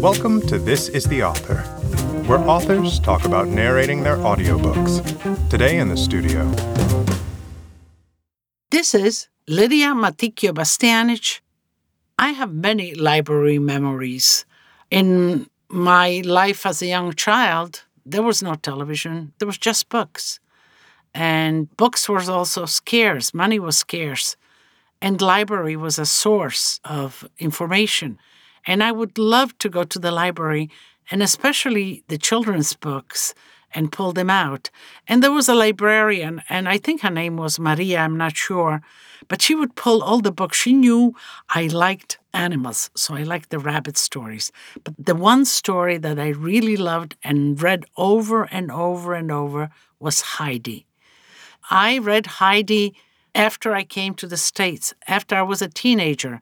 Welcome to This is the Author, where authors talk about narrating their audiobooks. Today in the studio, This is Lidia Matticchio Bastianich. I have many library memories. In my life as a young child, there was no television, there was just books. And books were also scarce, money was scarce. And library was a source of information. And I would love to go to the library, and especially the children's books, and pull them out. And there was a librarian, and I think her name was Maria, I'm not sure, but she would pull all the books. She knew I liked animals, so I liked the rabbit stories. But the one story that I really loved and read over and over and over was Heidi. I read Heidi after I came to the States, after I was a teenager.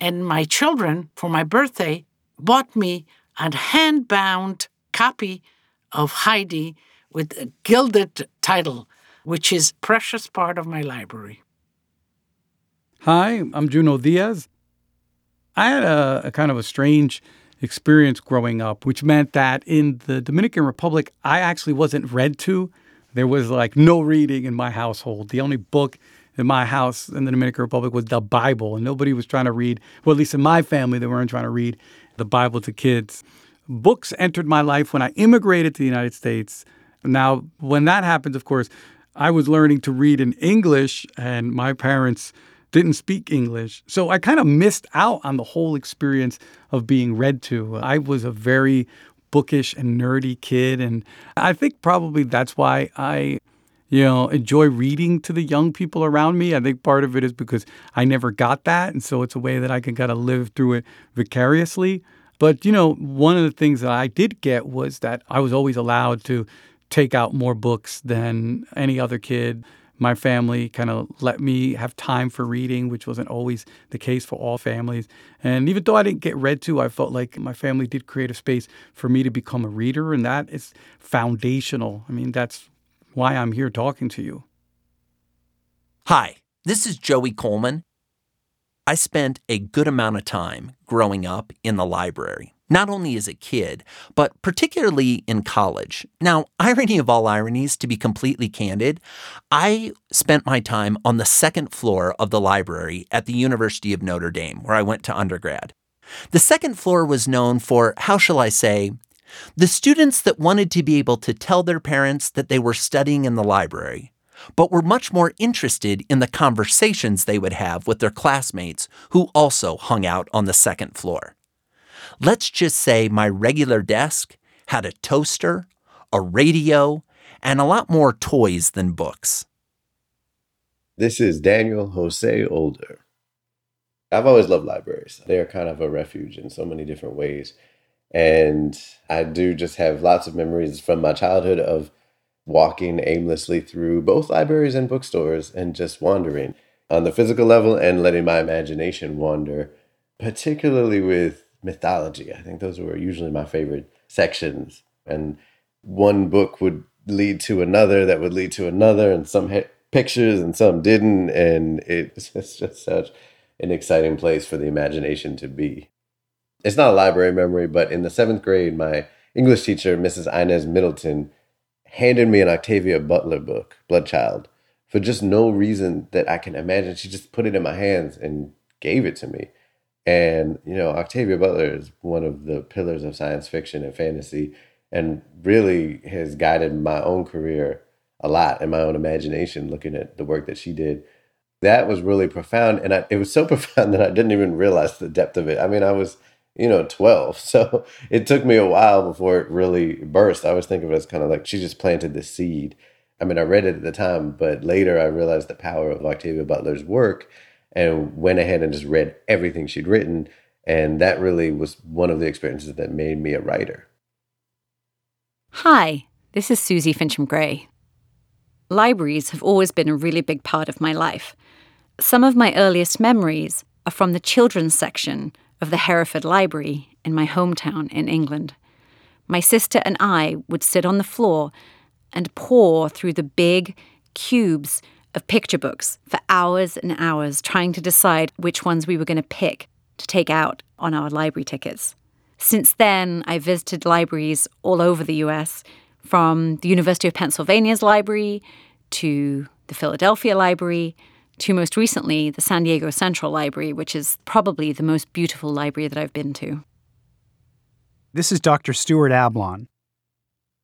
And my children, for my birthday, bought me a hand bound copy of Heidi with a gilded title, which is precious part of my library. Hi, I'm Junot Diaz. I had a, a, kind of a strange experience growing up, which meant that in the Dominican Republic, I actually wasn't read to. There was like no reading in my household. The only book in my house in the Dominican Republic was the Bible, and nobody was trying to read, well, at least in my family, they weren't trying to read the Bible to kids. Books entered my life when I immigrated to the United States. Now, when that happened, of course, I was learning to read in English, and my parents didn't speak English. So I kind of missed out on the whole experience of being read to. I was a very bookish and nerdy kid. And I think probably that's why I, you know, enjoy reading to the young people around me. I think part of it is because I never got that. And so it's a way that I can kind of live through it vicariously. But, you know, one of the things that I did get was that I was always allowed to take out more books than any other kid my family kind of let me have time for reading, which wasn't always the case for all families. And even though I didn't get read to, I felt like my family did create a space for me to become a reader, and that is foundational. I mean, that's why I'm here talking to you. Hi, this is Joey Coleman. I spent a good amount of time growing up in the library not only as a kid, but particularly in college. Now, irony of all ironies, to be completely candid, I spent my time on the second floor of the library at the University of Notre Dame, where I went to undergrad. The second floor was known for, how shall I say, the students that wanted to be able to tell their parents that they were studying in the library, but were much more interested in the conversations they would have with their classmates who also hung out on the second floor. Let's just say my regular desk had a toaster, a radio, and a lot more toys than books. This is Daniel José Older. I've always loved libraries. They are kind of a refuge in so many different ways. And I do just have lots of memories from my childhood of walking aimlessly through both libraries and bookstores and just wandering on the physical level and letting my imagination wander, particularly with mythology. I think those were usually my favorite sections. And one book would lead to another that would lead to another, and some had pictures and some didn't. And it's just such an exciting place for the imagination to be. It's not a library memory, but in the seventh grade, my English teacher, Mrs. Inez Middleton, handed me an Octavia Butler book, Bloodchild, for just no reason that I can imagine. She just put it in my hands and gave it to me. And, you know, Octavia Butler is one of the pillars of science fiction and fantasy and really has guided my own career a lot in my own imagination looking at the work that she did. That was really profound. And I, it was so profound that I didn't even realize the depth of it. I mean, I was, you know, 12. So it took me a while before it really burst. I was thinking of it as kind of like she just planted the seed. I mean, I read it at the time, but later I realized the power of Octavia Butler's work and went ahead and just read everything she'd written. And that really was one of the experiences that made me a writer. Hi, this is Suzy Fincham-Gray. Libraries have always been a really big part of my life. Some of my earliest memories are from the children's section of the Hereford Library in my hometown in England. My sister and I would sit on the floor and pore through the big cubes of picture books for hours and hours trying to decide which ones we were going to pick to take out on our library tickets. Since then, I visited libraries all over the US, from the University of Pennsylvania's library to the Philadelphia Library to most recently the San Diego Central Library, which is probably the most beautiful library that I've been to. This is Dr. Stuart Ablon.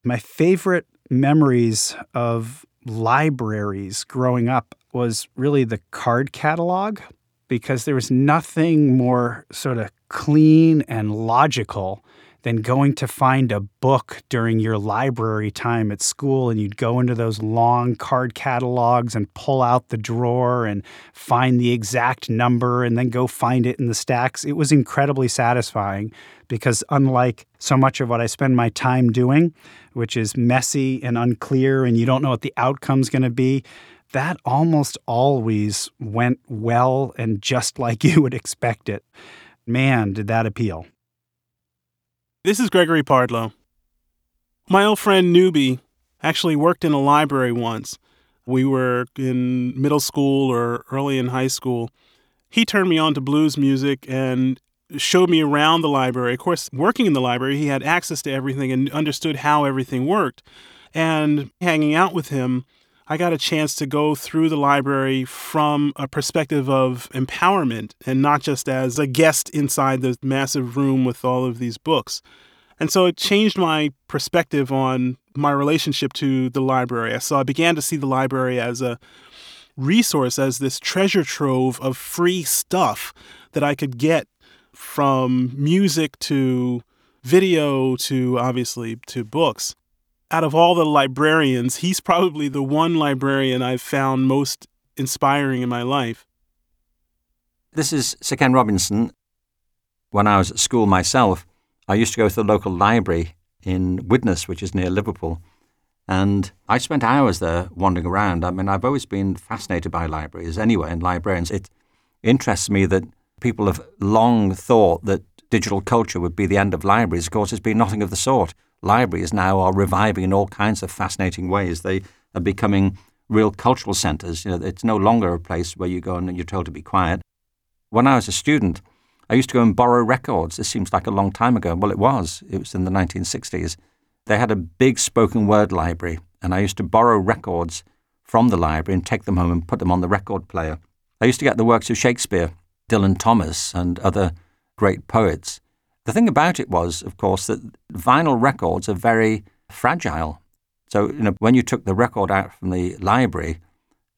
My favorite memories of libraries growing up was really the card catalog because there was nothing more sort of clean and logical than going to find a book during your library time at school and you'd go into those long card catalogs and pull out the drawer and find the exact number and then go find it in the stacks. It was incredibly satisfying because unlike so much of what I spend my time doing, which is messy and unclear and you don't know what the outcome's going to be, that almost always went well and just like you would expect it. Man, did that appeal. This is Gregory Pardlo. My old friend Newbie actually worked in a library once. We were in middle school or early in high school. He turned me on to blues music and showed me around the library. Of course, working in the library, he had access to everything and understood how everything worked. And hanging out with him, I got a chance to go through the library from a perspective of empowerment and not just as a guest inside the massive room with all of these books. And so it changed my perspective on my relationship to the library. So I began to see the library as a resource, as this treasure trove of free stuff that I could get from music to video to obviously to books out of all the librarians, he's probably the one librarian I've found most inspiring in my life. This is Sir Ken Robinson. When I was at school myself, I used to go to the local library in Widnes, which is near Liverpool, and I spent hours there wandering around. I mean, I've always been fascinated by libraries anyway, and librarians. It interests me that people have long thought that digital culture would be the end of libraries. Of course, it's been nothing of the sort libraries now are reviving in all kinds of fascinating ways. They are becoming real cultural centres. You know, it's no longer a place where you go and you're told to be quiet. When I was a student, I used to go and borrow records. This seems like a long time ago. Well, it was. It was in the 1960s. They had a big spoken word library, and I used to borrow records from the library and take them home and put them on the record player. I used to get the works of Shakespeare, Dylan Thomas, and other great poets. The thing about it was, of course, that vinyl records are very fragile. So, you know, when you took the record out from the library,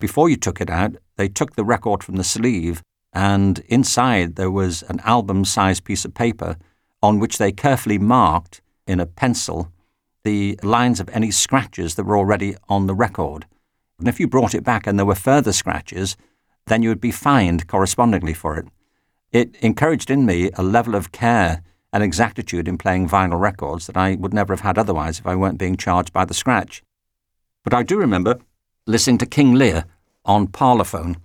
before you took it out, they took the record from the sleeve, and inside there was an album sized piece of paper on which they carefully marked in a pencil the lines of any scratches that were already on the record. And if you brought it back and there were further scratches, then you would be fined correspondingly for it. It encouraged in me a level of care an exactitude in playing vinyl records that I would never have had otherwise if I weren't being charged by the scratch. But I do remember listening to King Lear on Parlophone.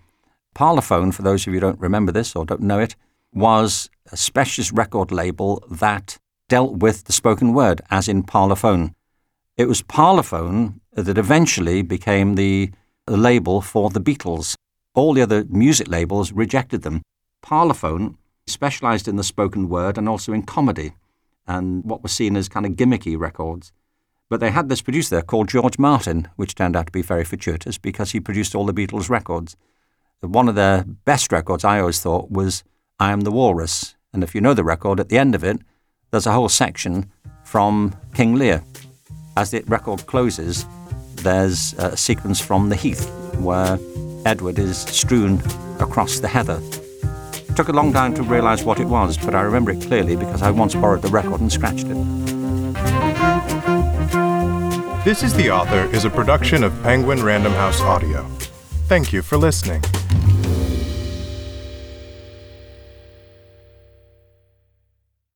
Parlophone, for those of you who don't remember this or don't know it, was a specialist record label that dealt with the spoken word, as in Parlophone. It was Parlophone that eventually became the label for the Beatles. All the other music labels rejected them. Parlophone specialised in the spoken word and also in comedy and what were seen as kind of gimmicky records. But they had this producer called George Martin, which turned out to be very fortuitous because he produced all the Beatles records. One of their best records, I always thought, was I Am the Walrus. And if you know the record, at the end of it, there's a whole section from King Lear. As the record closes, there's a sequence from The Heath where Edward is strewn across the heather took a long time to realise what it was, but I remember it clearly because I once borrowed the record and scratched it. This is the Author is a production of Penguin Random House Audio. Thank you for listening.